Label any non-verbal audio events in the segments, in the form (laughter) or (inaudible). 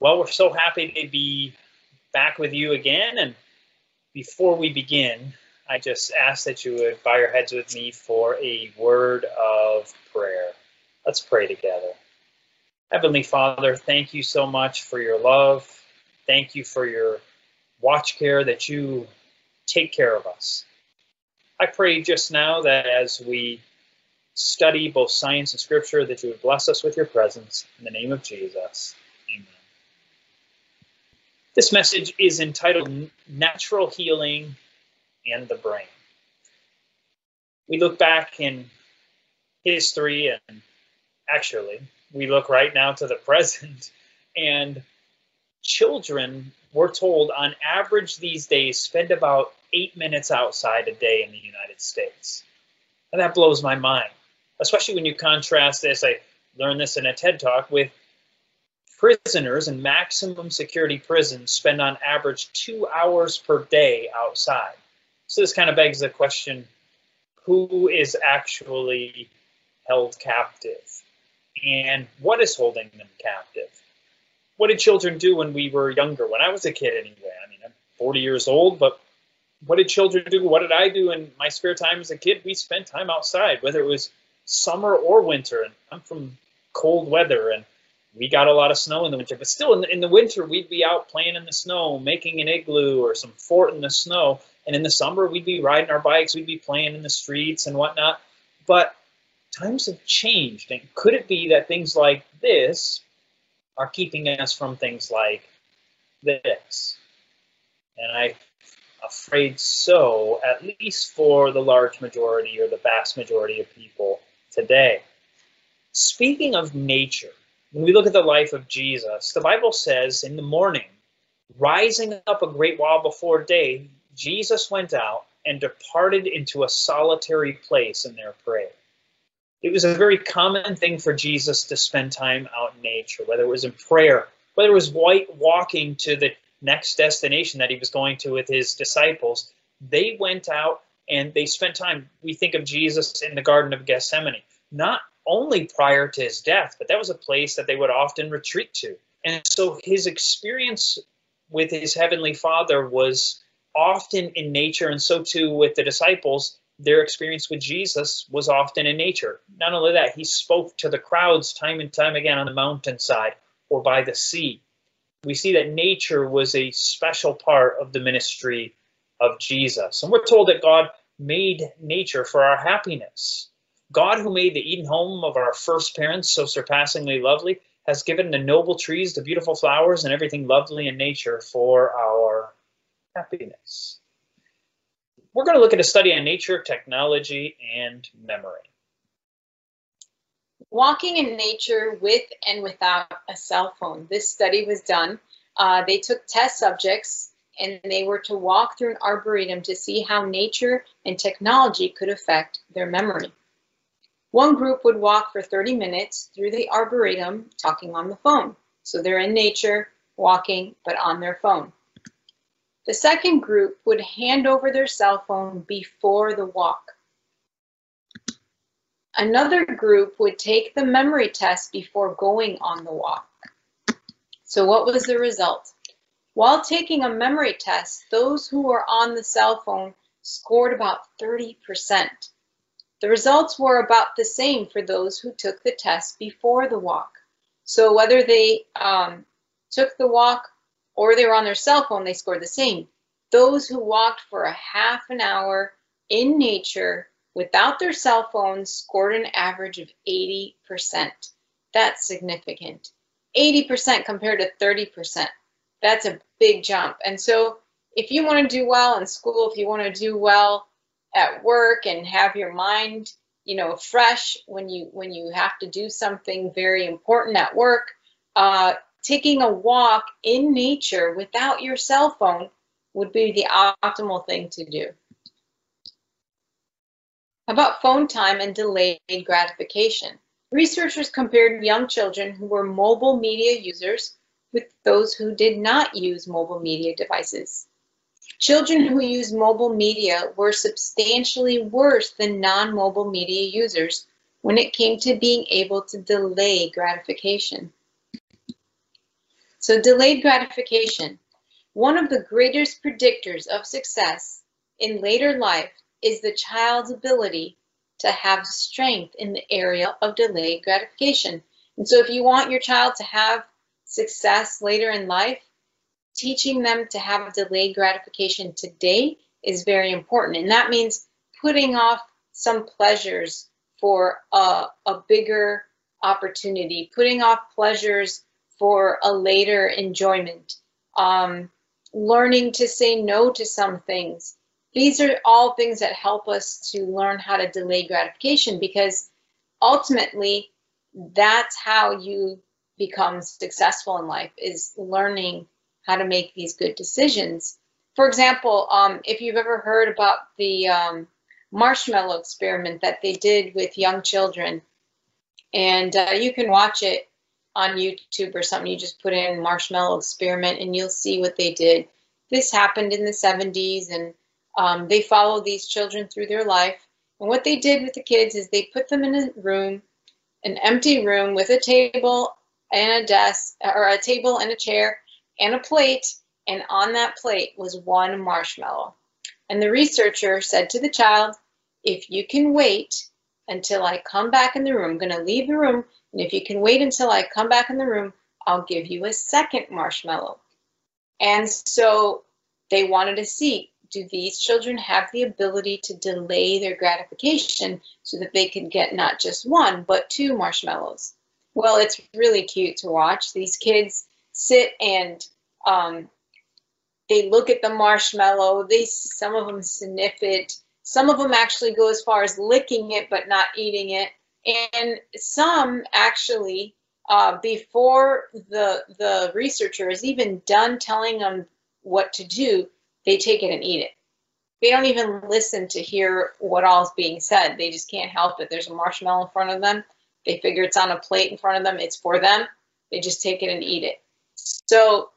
Well, we're so happy to be back with you again. And before we begin, I just ask that you would bow your heads with me for a word of prayer. Let's pray together. Heavenly Father, thank you so much for your love. Thank you for your watch care that you take care of us. I pray just now that as we study both science and scripture, that you would bless us with your presence. In the name of Jesus. This message is entitled Natural Healing and the Brain. We look back in history and actually, we look right now to the present, and children, we're told, on average these days, spend about eight minutes outside a day in the United States. And that blows my mind especially when you contrast this, I learned this in a TED talk, with prisoners in maximum security prisons spend on average two hours per day outside. So this kind of begs the question, who is actually held captive? And what is holding them captive? What did children do when we were younger? When I was a kid anyway. I mean, I'm 40 years old, but what did children do? What did I do in my spare time as a kid? We spent time outside, whether it was summer or winter. And I'm from cold weather, and we got a lot of snow in the winter. But still, in the, in the winter, we'd be out playing in the snow, making an igloo or some fort in the snow. And in the summer, we'd be riding our bikes, we'd be playing in the streets and whatnot. But times have changed. And could it be that things like this are keeping us from things like this? And I'm afraid so, at least for the large majority or the vast majority of people today. Speaking of nature, when we look at the life of Jesus, the Bible says in the morning, rising up a great while before day, Jesus went out and departed into a solitary place in their prayer. It was a very common thing for Jesus to spend time out in nature, whether it was in prayer, whether it was white walking to the next destination that he was going to with his disciples. They went out and they spent time. We think of Jesus in the Garden of Gethsemane, not only prior to his death, but that was a place that they would often retreat to. And so his experience with his heavenly Father was often in nature, and so too with the disciples. Their experience with Jesus was often in nature. Not only that, he spoke to the crowds time and time again on the mountainside or by the sea. We see that nature was a special part of the ministry of Jesus. And we're told that God made nature for our happiness. God, who made the Eden home of our first parents so surpassingly lovely, has given the noble trees, the beautiful flowers, and everything lovely in nature for our happiness. We're going to look at a study on nature, technology, and memory. Walking in nature with and without a cell phone. This study was done. Uh, they took test subjects and they were to walk through an arboretum to see how nature and technology could affect their memory. One group would walk for 30 minutes through the arboretum talking on the phone. So they're in nature, walking, but on their phone. The second group would hand over their cell phone before the walk. Another group would take the memory test before going on the walk. So what was the result? While taking a memory test, those who were on the cell phone scored about 30%. The results were about the same for those who took the test before the walk. So whether they um, took the walk or they were on their cell phone, they scored the same. Those who walked for a half an hour in nature without their cell phones scored an average of 80%. That's significant. 80% compared to 30% that's a big jump. And so if you want to do well in school, if you want to do well at work and have your mind, you know, fresh when you when you have to do something very important at work, uh, taking a walk in nature without your cell phone would be the optimal thing to do. How about phone time and delayed gratification? Researchers compared young children who were mobile media users with those who did not use mobile media devices. Children who use mobile media were substantially worse than non-mobile media users when it came to being able to delay gratification. So delayed gratification. One of the greatest predictors of success in later life is the child's ability to have strength in the area of delayed gratification. And so if you want your child to have success later in life, teaching them to have delayed gratification today is very important. And that means putting off some pleasures for a, a bigger opportunity, putting off pleasures for a later enjoyment, um, learning to say no to some things. These are all things that help us to learn how to delay gratification because ultimately that's how you become successful in life is learning how to make these good decisions. For example, um, if you've ever heard about the um, marshmallow experiment that they did with young children, and uh, you can watch it on YouTube or something. You just put in marshmallow experiment and you'll see what they did. This happened in the 70s, and um, they followed these children through their life. And what they did with the kids is they put them in a room, an empty room with a table and a desk, or a table and a chair and a plate, and on that plate was one marshmallow. And the researcher said to the child, if you can wait until I come back in the room, I'm going to leave the room, and if you can wait until I come back in the room, I'll give you a second marshmallow. And so they wanted to see do these children have the ability to delay their gratification so that they could get not just one, but two marshmallows? Well, it's really cute to watch. These kids sit and um, they look at the marshmallow. They some of them sniff it. Some of them actually go as far as licking it but not eating it, and some actually, uh, before the the researcher is even done telling them what to do, they take it and eat it. They don't even listen to hear what all is being said. They just can't help it. There's a marshmallow in front of them. They figure it's on a plate in front of them. It's for them. They just take it and eat it. So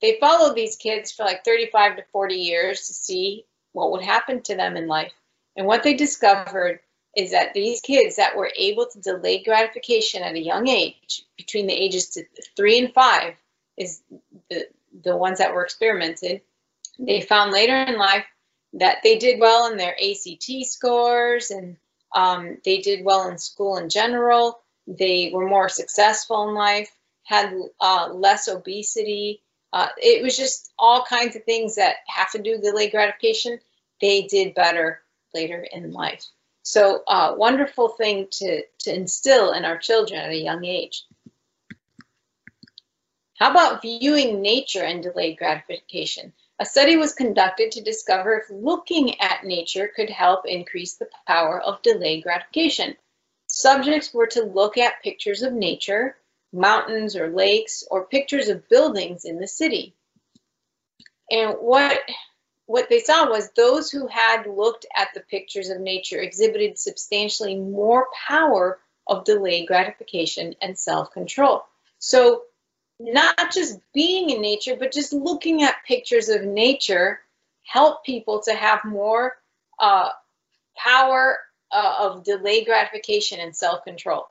they followed these kids for like 35 to 40 years to see what would happen to them in life. And what they discovered is that these kids that were able to delay gratification at a young age, between the ages to three and five, is the, the ones that were experimented. They found later in life that they did well in their ACT scores and um, they did well in school in general. They were more successful in life, had uh, less obesity, uh, it was just all kinds of things that have to do with delayed gratification. They did better later in life. So, uh, wonderful thing to, to instill in our children at a young age. How about viewing nature and delayed gratification? A study was conducted to discover if looking at nature could help increase the power of delayed gratification. Subjects were to look at pictures of nature, mountains or lakes or pictures of buildings in the city. And what what they saw was those who had looked at the pictures of nature exhibited substantially more power of delayed gratification and self-control. So not just being in nature, but just looking at pictures of nature help people to have more uh, power uh, of delayed gratification and self-control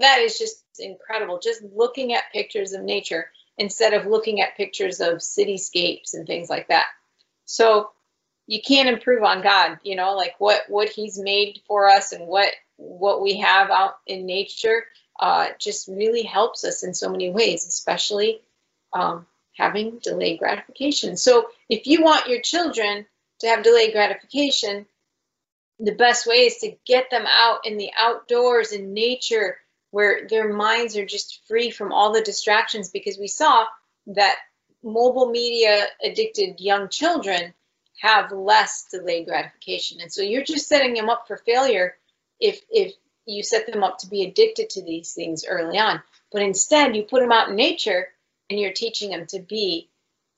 that is just incredible. Just looking at pictures of nature instead of looking at pictures of cityscapes and things like that. So you can't improve on God, you know, like what what He's made for us and what what we have out in nature uh, just really helps us in so many ways, especially um, having delayed gratification. So if you want your children to have delayed gratification, the best way is to get them out in the outdoors in nature where their minds are just free from all the distractions because we saw that mobile media addicted young children have less delayed gratification. And so you're just setting them up for failure if if you set them up to be addicted to these things early on. But instead, you put them out in nature and you're teaching them to be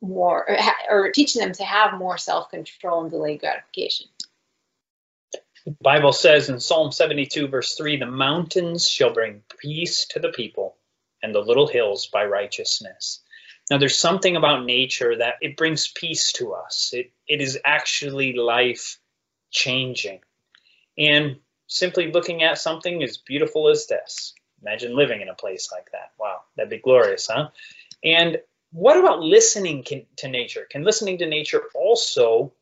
more or, or teaching them to have more self-control and delayed gratification. The Bible says in Psalm 72, verse 3 the mountains shall bring peace to the people, and the little hills by righteousness. Now, there's something about nature that it brings peace to us, it, it is actually life changing. And simply looking at something as beautiful as this, imagine living in a place like that. Wow, that'd be glorious, huh? And what about listening can, to nature? Can listening to nature also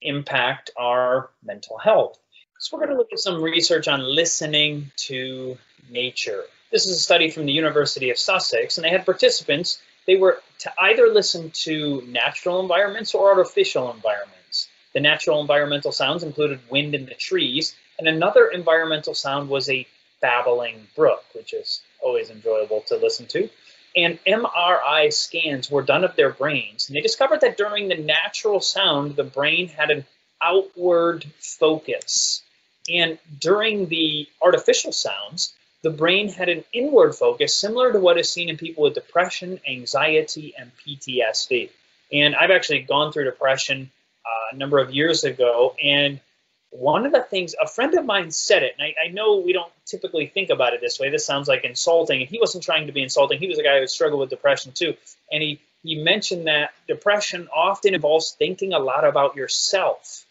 impact our mental health? So we're going to look at some research on listening to nature. This is a study from the University of Sussex, and they had participants. They were to either listen to natural environments or artificial environments. The natural environmental sounds included wind in the trees, and another environmental sound was a babbling brook, which is always enjoyable to listen to. And MRI scans were done of their brains, and they discovered that during the natural sound, the brain had an outward focus. And during the artificial sounds, the brain had an inward focus similar to what is seen in people with depression, anxiety, and PTSD. And I've actually gone through depression uh, a number of years ago. And one of the things, a friend of mine said it, and I, I, know we don't typically think about it this way. This sounds like insulting. And he wasn't trying to be insulting. He was a guy who struggled with depression too. And he, he mentioned that depression often involves thinking a lot about yourself,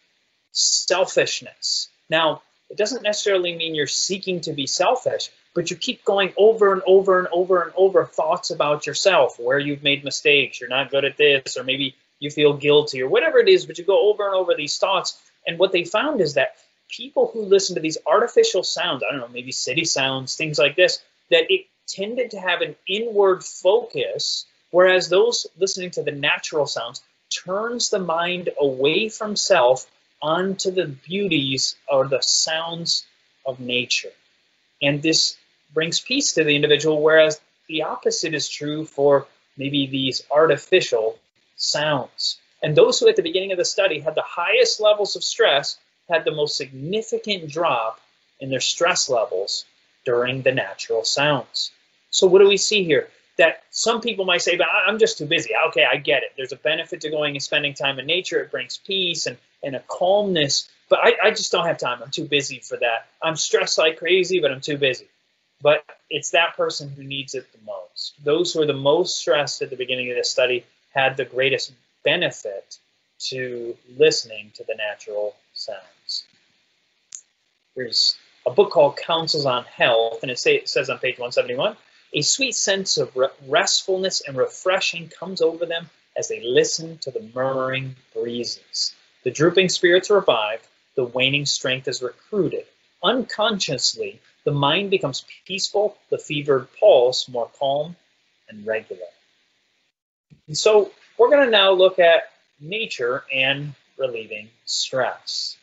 selfishness. Now, it doesn't necessarily mean you're seeking to be selfish, but you keep going over and over and over and over thoughts about yourself, where you've made mistakes, you're not good at this, or maybe you feel guilty, or whatever it is, but you go over and over these thoughts. And what they found is that people who listen to these artificial sounds, I don't know, maybe city sounds, things like this, that it tended to have an inward focus, whereas those listening to the natural sounds turns the mind away from self onto the beauties or the sounds of nature. And this brings peace to the individual, whereas the opposite is true for maybe these artificial sounds. And those who at the beginning of the study had the highest levels of stress had the most significant drop in their stress levels during the natural sounds. So what do we see here? That some people might say, but I'm just too busy. Okay, I get it. There's a benefit to going and spending time in nature. It brings peace and and a calmness. But I, I just don't have time. I'm too busy for that. I'm stressed like crazy, but I'm too busy. But it's that person who needs it the most. Those who are the most stressed at the beginning of this study had the greatest benefit to listening to the natural sounds. There's a book called Counsels on Health, and it, say, it says on page 171, a sweet sense of restfulness and refreshing comes over them as they listen to the murmuring breezes. The drooping spirits revive, the waning strength is recruited. Unconsciously, the mind becomes peaceful, the fevered pulse more calm and regular. And so we're going to now look at nature and relieving stress.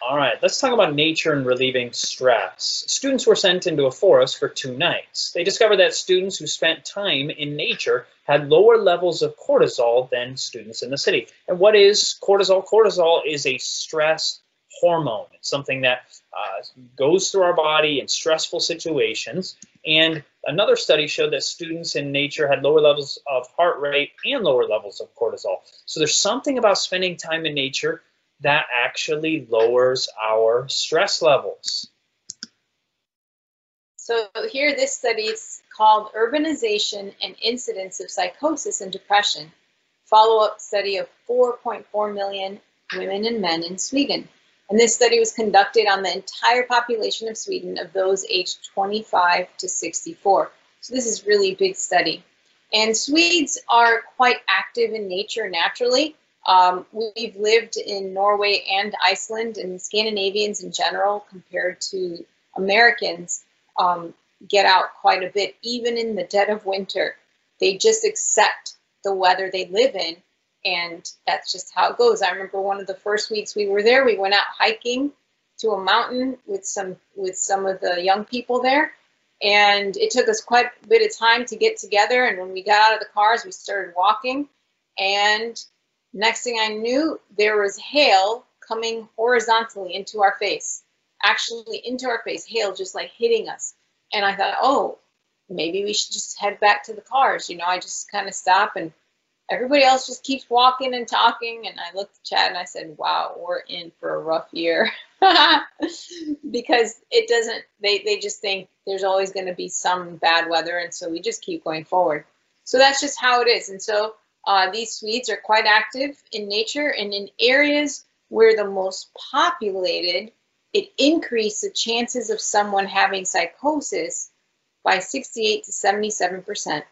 All right, let's talk about nature and relieving stress. Students were sent into a forest for two nights. They discovered that students who spent time in nature had lower levels of cortisol than students in the city. And what is cortisol? Cortisol is a stress hormone. It's something that uh, goes through our body in stressful situations. And another study showed that students in nature had lower levels of heart rate and lower levels of cortisol. So there's something about spending time in nature that actually lowers our stress levels. So here this study is called Urbanization and Incidence of Psychosis and Depression, follow-up study of 4.4 million women and men in Sweden. And this study was conducted on the entire population of Sweden of those aged 25 to 64. So this is really a big study. And Swedes are quite active in nature naturally. Um, we've lived in Norway and Iceland, and Scandinavians in general, compared to Americans, um, get out quite a bit, even in the dead of winter. They just accept the weather they live in, and that's just how it goes. I remember one of the first weeks we were there, we went out hiking to a mountain with some with some of the young people there, and it took us quite a bit of time to get together. And when we got out of the cars, we started walking, and Next thing I knew, there was hail coming horizontally into our face, actually into our face, hail just like hitting us. And I thought, oh, maybe we should just head back to the cars. You know, I just kind of stop and everybody else just keeps walking and talking. And I looked at Chad and I said, wow, we're in for a rough year. (laughs) because it doesn't, they, they just think there's always going to be some bad weather. And so we just keep going forward. So that's just how it is. And so uh, these Swedes are quite active in nature and in areas where the most populated, it increased the chances of someone having psychosis by 68 to 77%,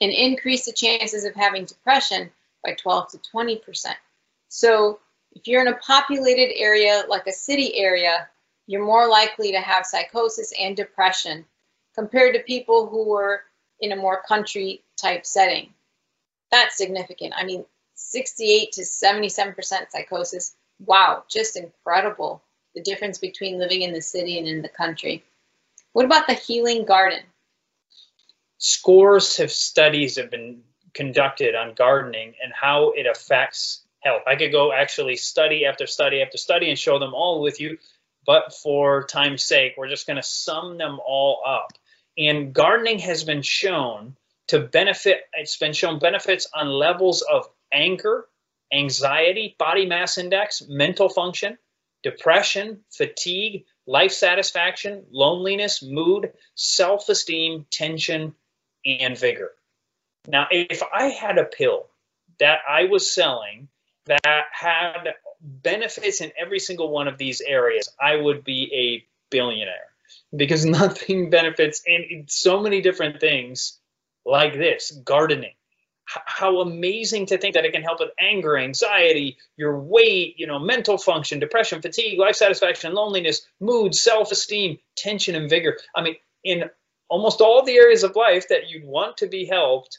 and increase the chances of having depression by 12 to 20%. So if you're in a populated area like a city area, you're more likely to have psychosis and depression compared to people who were in a more country type setting. That's significant. I mean, 68 to 77% psychosis. Wow, just incredible. The difference between living in the city and in the country. What about the healing garden? Scores of studies have been conducted on gardening and how it affects health. I could go actually study after study after study and show them all with you, but for time's sake, we're just going to sum them all up. And gardening has been shown to benefit, it's been shown benefits on levels of anger, anxiety, body mass index, mental function, depression, fatigue, life satisfaction, loneliness, mood, self esteem, tension, and vigor. Now, if I had a pill that I was selling that had benefits in every single one of these areas, I would be a billionaire because (laughs) nothing benefits in so many different things like this gardening how amazing to think that it can help with anger, anxiety, your weight, you know, mental function, depression, fatigue, life satisfaction, loneliness, mood, self-esteem, tension, and vigor. I mean, in almost all the areas of life that you'd want to be helped,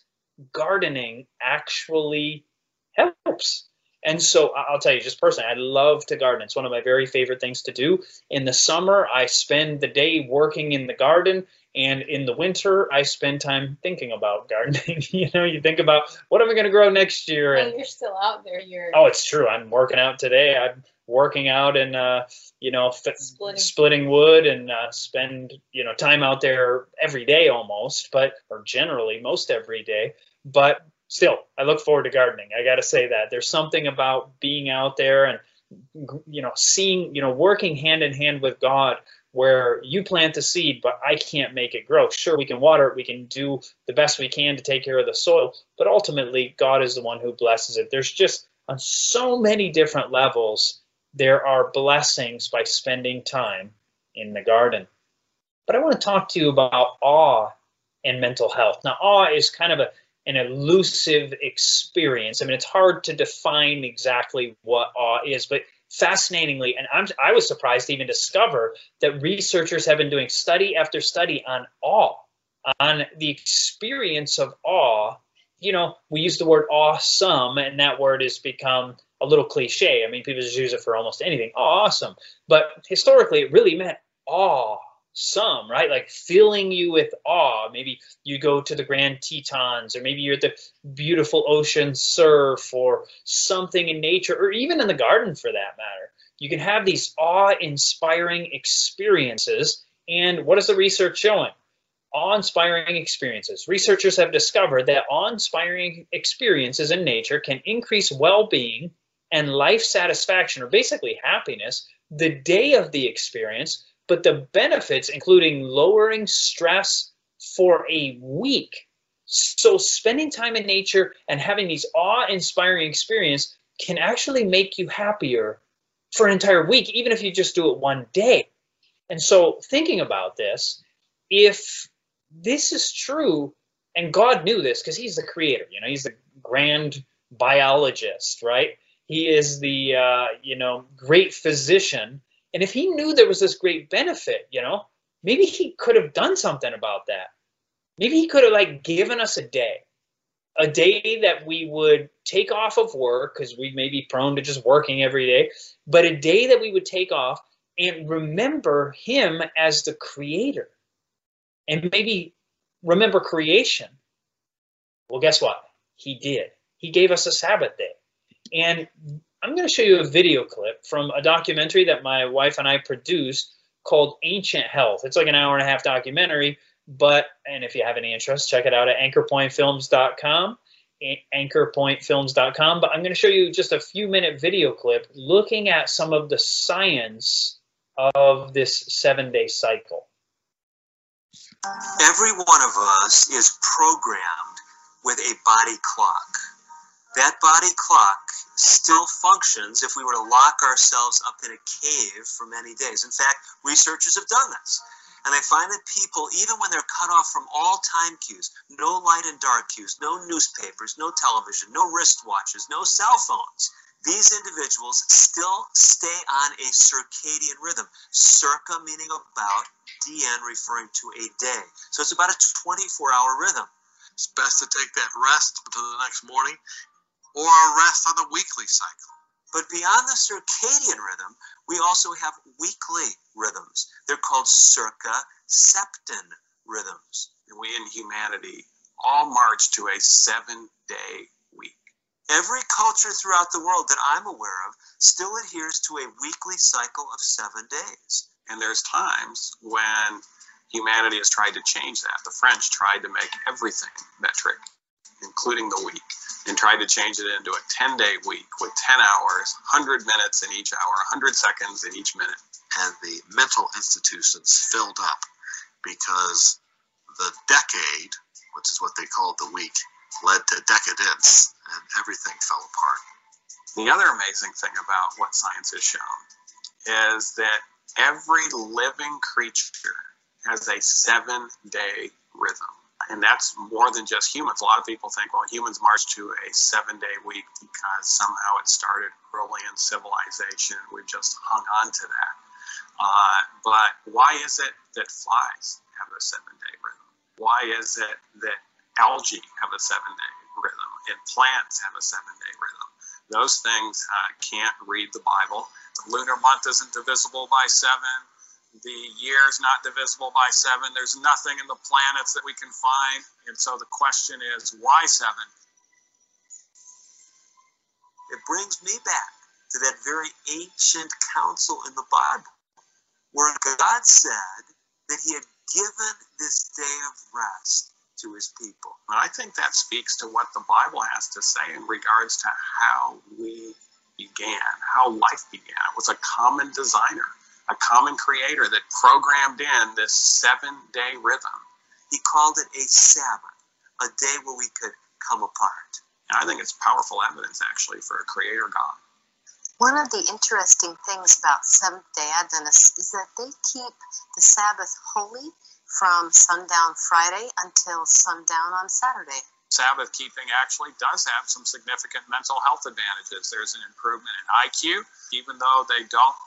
gardening actually helps. And so I'll tell you, just personally, I love to garden. It's one of my very favorite things to do. In the summer, I spend the day working in the garden and in the winter, I spend time thinking about (laughs) gardening. (laughs) you know, you think about what am I going to grow next year? And, you're still out there. You're. Oh, it's true. I'm working out today. I'm working out and uh, you know splitting. splitting wood and uh, spend you know time out there every day almost, but or generally most every day. But still, I look forward to gardening. I got to say that there's something about being out there and you know seeing you know working hand in hand with God where you plant the seed, but I can't make it grow. Sure, we can water it, we can do the best we can to take care of the soil, but ultimately, God is the one who blesses it. There's just on so many different levels, there are blessings by spending time in the garden. But I want to talk to you about awe and mental health. Now, awe is kind of a, an elusive experience. I mean, it's hard to define exactly what awe is, but fascinatingly, and I'm, I was surprised to even discover that researchers have been doing study after study on awe, on the experience of awe. You know, we use the word awesome, and that word has become a little cliche. I mean, people just use it for almost anything. Awesome. But historically, it really meant awe some, right? Like filling you with awe. Maybe you go to the Grand Tetons, or maybe you're at the beautiful ocean surf, or something in nature, or even in the garden for that matter. You can have these awe inspiring experiences. And what is the research showing? Awe inspiring experiences. Researchers have discovered that awe inspiring experiences in nature can increase well being and life satisfaction, or basically happiness, the day of the experience but the benefits, including lowering stress for a week. So spending time in nature and having these awe-inspiring experience can actually make you happier for an entire week, even if you just do it one day. And so thinking about this, if this is true, and God knew this because he's the creator, you know, he's the grand biologist, right? He is the, uh, you know, great physician and if he knew there was this great benefit, you know, maybe he could have done something about that. Maybe he could have like given us a day, a day that we would take off of work because we may be prone to just working every day, but a day that we would take off and remember him as the creator and maybe remember creation. Well, guess what? He did. He gave us a Sabbath day. And I'm going to show you a video clip from a documentary that my wife and I produced called Ancient Health. It's like an hour and a half documentary, but, and if you have any interest, check it out at anchorpointfilms.com, anchorpointfilms.com. But I'm going to show you just a few minute video clip looking at some of the science of this seven day cycle. Every one of us is programmed with a body clock. That body clock still functions if we were to lock ourselves up in a cave for many days. In fact, researchers have done this. And they find that people, even when they're cut off from all time cues, no light and dark cues, no newspapers, no television, no wristwatches, no cell phones, these individuals still stay on a circadian rhythm. Circa meaning about, diem referring to a day. So it's about a 24 hour rhythm. It's best to take that rest until the next morning or a rest on the weekly cycle. But beyond the circadian rhythm, we also have weekly rhythms. They're called circa septon rhythms. And we in humanity all march to a seven day week. Every culture throughout the world that I'm aware of still adheres to a weekly cycle of seven days. And there's times when humanity has tried to change that. The French tried to make everything metric, including the week, and tried to change it into a 10 day week with 10 hours, 100 minutes in each hour, 100 seconds in each minute. And the mental institutions filled up because the decade, which is what they called the week, led to decadence and everything fell apart. The other amazing thing about what science has shown is that every living creature has a seven day rhythm. And that's more than just humans. A lot of people think, well, humans march to a seven day week because somehow it started early in civilization. We've just hung on to that. Uh, but why is it that flies have a seven day rhythm? Why is it that algae have a seven day rhythm and plants have a seven day rhythm? Those things uh, can't read the Bible. The lunar month isn't divisible by seven the year is not divisible by seven. There's nothing in the planets that we can find. And so the question is, why seven? It brings me back to that very ancient council in the Bible where God said that he had given this day of rest to his people. And I think that speaks to what the Bible has to say in regards to how we began, how life began. It was a common designer a common creator that programmed in this seven day rhythm. He called it a Sabbath, a day where we could come apart. And I think it's powerful evidence actually for a creator God. One of the interesting things about Seventh day Adventists is that they keep the Sabbath holy from sundown Friday until sundown on Saturday. Sabbath keeping actually does have some significant mental health advantages. There's an improvement in IQ, even though they don't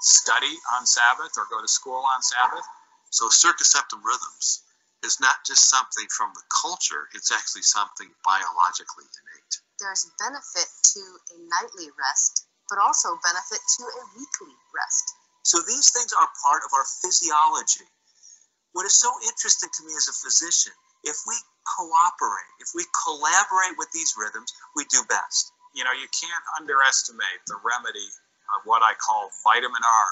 study on Sabbath or go to school on Sabbath. So circaseptan rhythms is not just something from the culture, it's actually something biologically innate. There's benefit to a nightly rest, but also benefit to a weekly rest. So these things are part of our physiology. What is so interesting to me as a physician, if we cooperate, if we collaborate with these rhythms, we do best. You know, you can't underestimate the remedy of what I call vitamin R,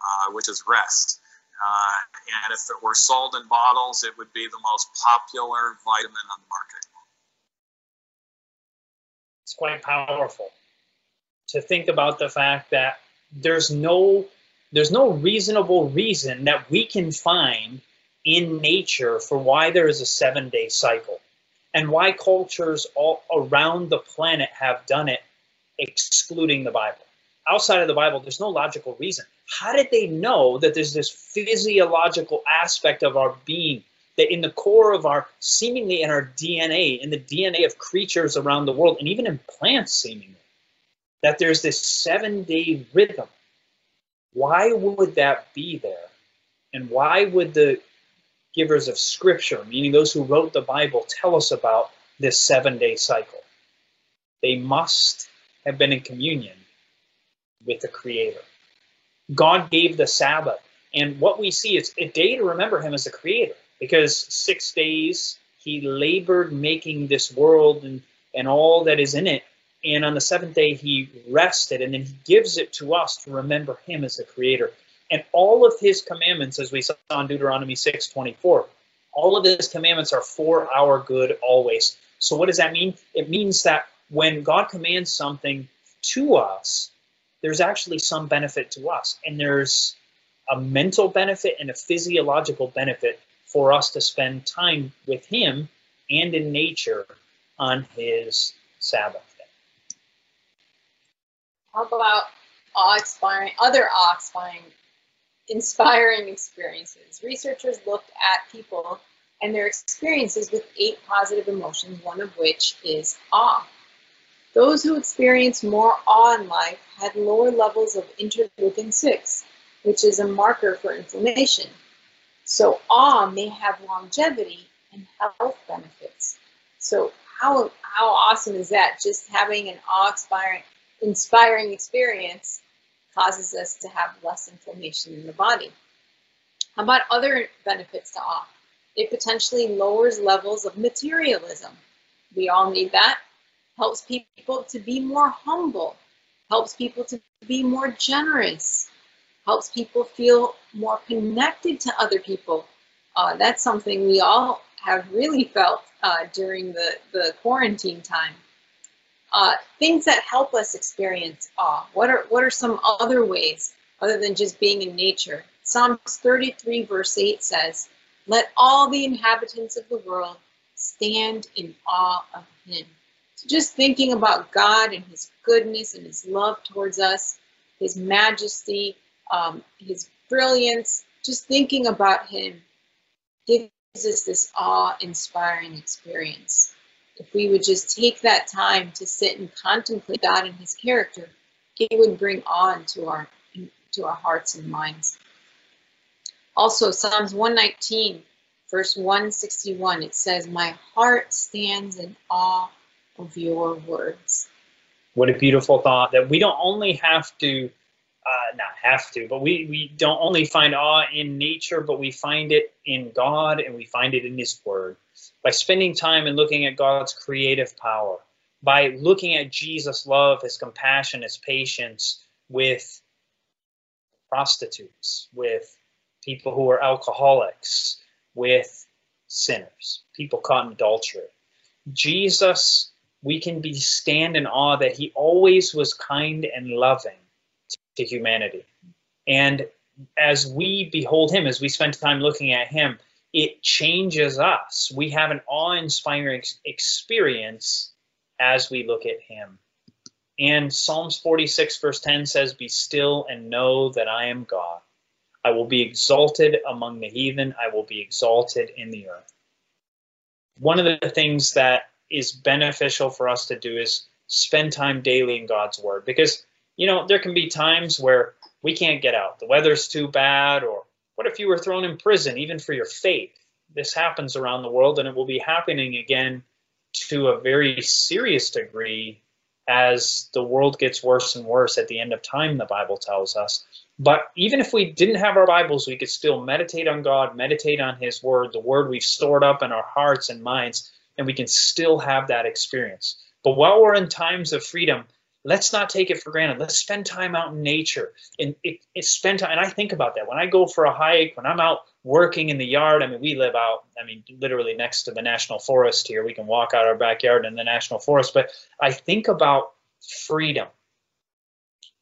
uh, which is rest. Uh, and if it were sold in bottles, it would be the most popular vitamin on the market. It's quite powerful to think about the fact that there's no there's no reasonable reason that we can find in nature for why there is a seven day cycle and why cultures all around the planet have done it excluding the bible outside of the Bible, there's no logical reason. How did they know that there's this physiological aspect of our being that in the core of our seemingly in our DNA, in the DNA of creatures around the world, and even in plants seemingly, that there's this seven day rhythm? Why would that be there? And why would the givers of scripture, meaning those who wrote the Bible, tell us about this seven day cycle? They must have been in communion with the Creator. God gave the Sabbath. And what we see is a day to remember Him as the Creator because six days He labored making this world and, and all that is in it. And on the seventh day, He rested and then He gives it to us to remember Him as the Creator. And all of His commandments, as we saw in Deuteronomy 6 24, all of His commandments are for our good always. So, what does that mean? It means that when God commands something to us, there's actually some benefit to us. And there's a mental benefit and a physiological benefit for us to spend time with Him and in nature on His Sabbath day. How about awe-inspiring, other awe-inspiring inspiring experiences. Researchers looked at people and their experiences with eight positive emotions, one of which is awe. Those who experienced more awe in life had lower levels of interleukin 6, which is a marker for inflammation. So awe may have longevity and health benefits. So how, how awesome is that? Just having an awe-inspiring inspiring experience causes us to have less inflammation in the body. How about other benefits to awe? It potentially lowers levels of materialism. We all need that. Helps people to be more humble. Helps people to be more generous. Helps people feel more connected to other people. Uh, that's something we all have really felt uh, during the, the quarantine time. Uh, things that help us experience awe. What are what are some other ways other than just being in nature? Psalms 33 verse 8 says, "Let all the inhabitants of the world stand in awe of Him." So just thinking about God and His goodness and His love towards us, His majesty, um, His brilliance, just thinking about Him gives us this awe-inspiring experience if we would just take that time to sit and contemplate God and his character, it would bring awe into our, to our hearts and minds. Also, Psalms 119, verse 161, it says, My heart stands in awe of your words. What a beautiful thought that we don't only have to, uh, not have to, but we, we don't only find awe in nature, but we find it in God and we find it in His Word by spending time and looking at God's creative power, by looking at Jesus' love, his compassion, his patience with prostitutes, with people who are alcoholics, with sinners, people caught in adultery. Jesus, we can be stand in awe that he always was kind and loving to humanity. And as we behold him, as we spend time looking at him, it changes us. We have an awe inspiring experience as we look at Him. And Psalms 46, verse 10 says, Be still and know that I am God. I will be exalted among the heathen, I will be exalted in the earth. One of the things that is beneficial for us to do is spend time daily in God's Word because, you know, there can be times where we can't get out. The weather's too bad, or what if you were thrown in prison, even for your faith? This happens around the world, and it will be happening again to a very serious degree as the world gets worse and worse at the end of time, the Bible tells us. But even if we didn't have our Bibles, we could still meditate on God, meditate on His Word, the Word we've stored up in our hearts and minds, and we can still have that experience. But while we're in times of freedom, let's not take it for granted. Let's spend time out in nature and it, it spend time. And I think about that when I go for a hike, when I'm out working in the yard. I mean, we live out, I mean, literally next to the national forest here. We can walk out our backyard in the national forest. But I think about freedom,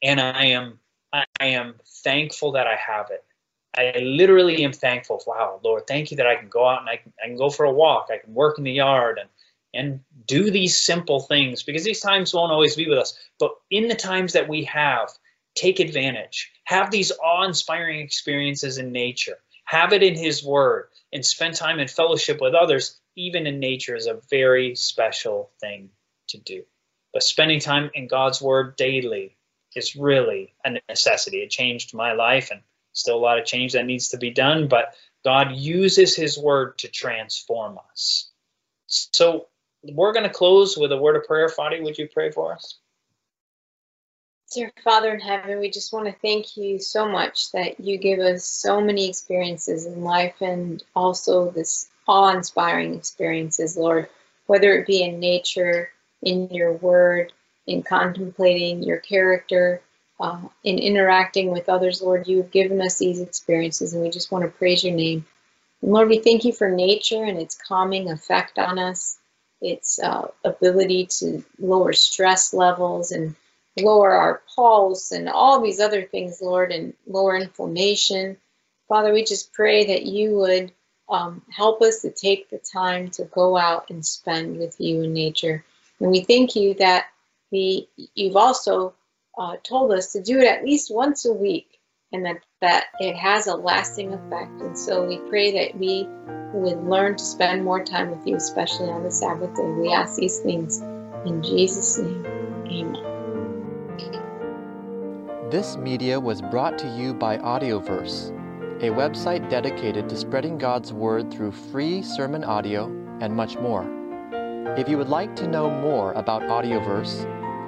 and I am I am thankful that I have it. I literally am thankful. Wow, Lord, thank you that I can go out and I can, I can go for a walk. I can work in the yard and and do these simple things because these times won't always be with us. But in the times that we have, take advantage. Have these awe inspiring experiences in nature. Have it in His Word and spend time in fellowship with others, even in nature, is a very special thing to do. But spending time in God's Word daily is really a necessity. It changed my life and still a lot of change that needs to be done, but God uses His Word to transform us. So we're going to close with a word of prayer. Fadi, would you pray for us? Dear Father in heaven, we just want to thank you so much that you give us so many experiences in life and also this awe inspiring experiences, Lord, whether it be in nature, in your word, in contemplating your character, uh, in interacting with others, Lord, you have given us these experiences and we just want to praise your name. And Lord, we thank you for nature and its calming effect on us its uh, ability to lower stress levels and lower our pulse and all these other things, Lord, and lower inflammation. Father, we just pray that you would um, help us to take the time to go out and spend with you in nature. And we thank you that we, you've also uh, told us to do it at least once a week and that that it has a lasting effect. And so we pray that we would learn to spend more time with you, especially on the Sabbath day. We ask these things in Jesus' name. Amen. This media was brought to you by Audioverse, a website dedicated to spreading God's Word through free sermon audio and much more. If you would like to know more about Audioverse,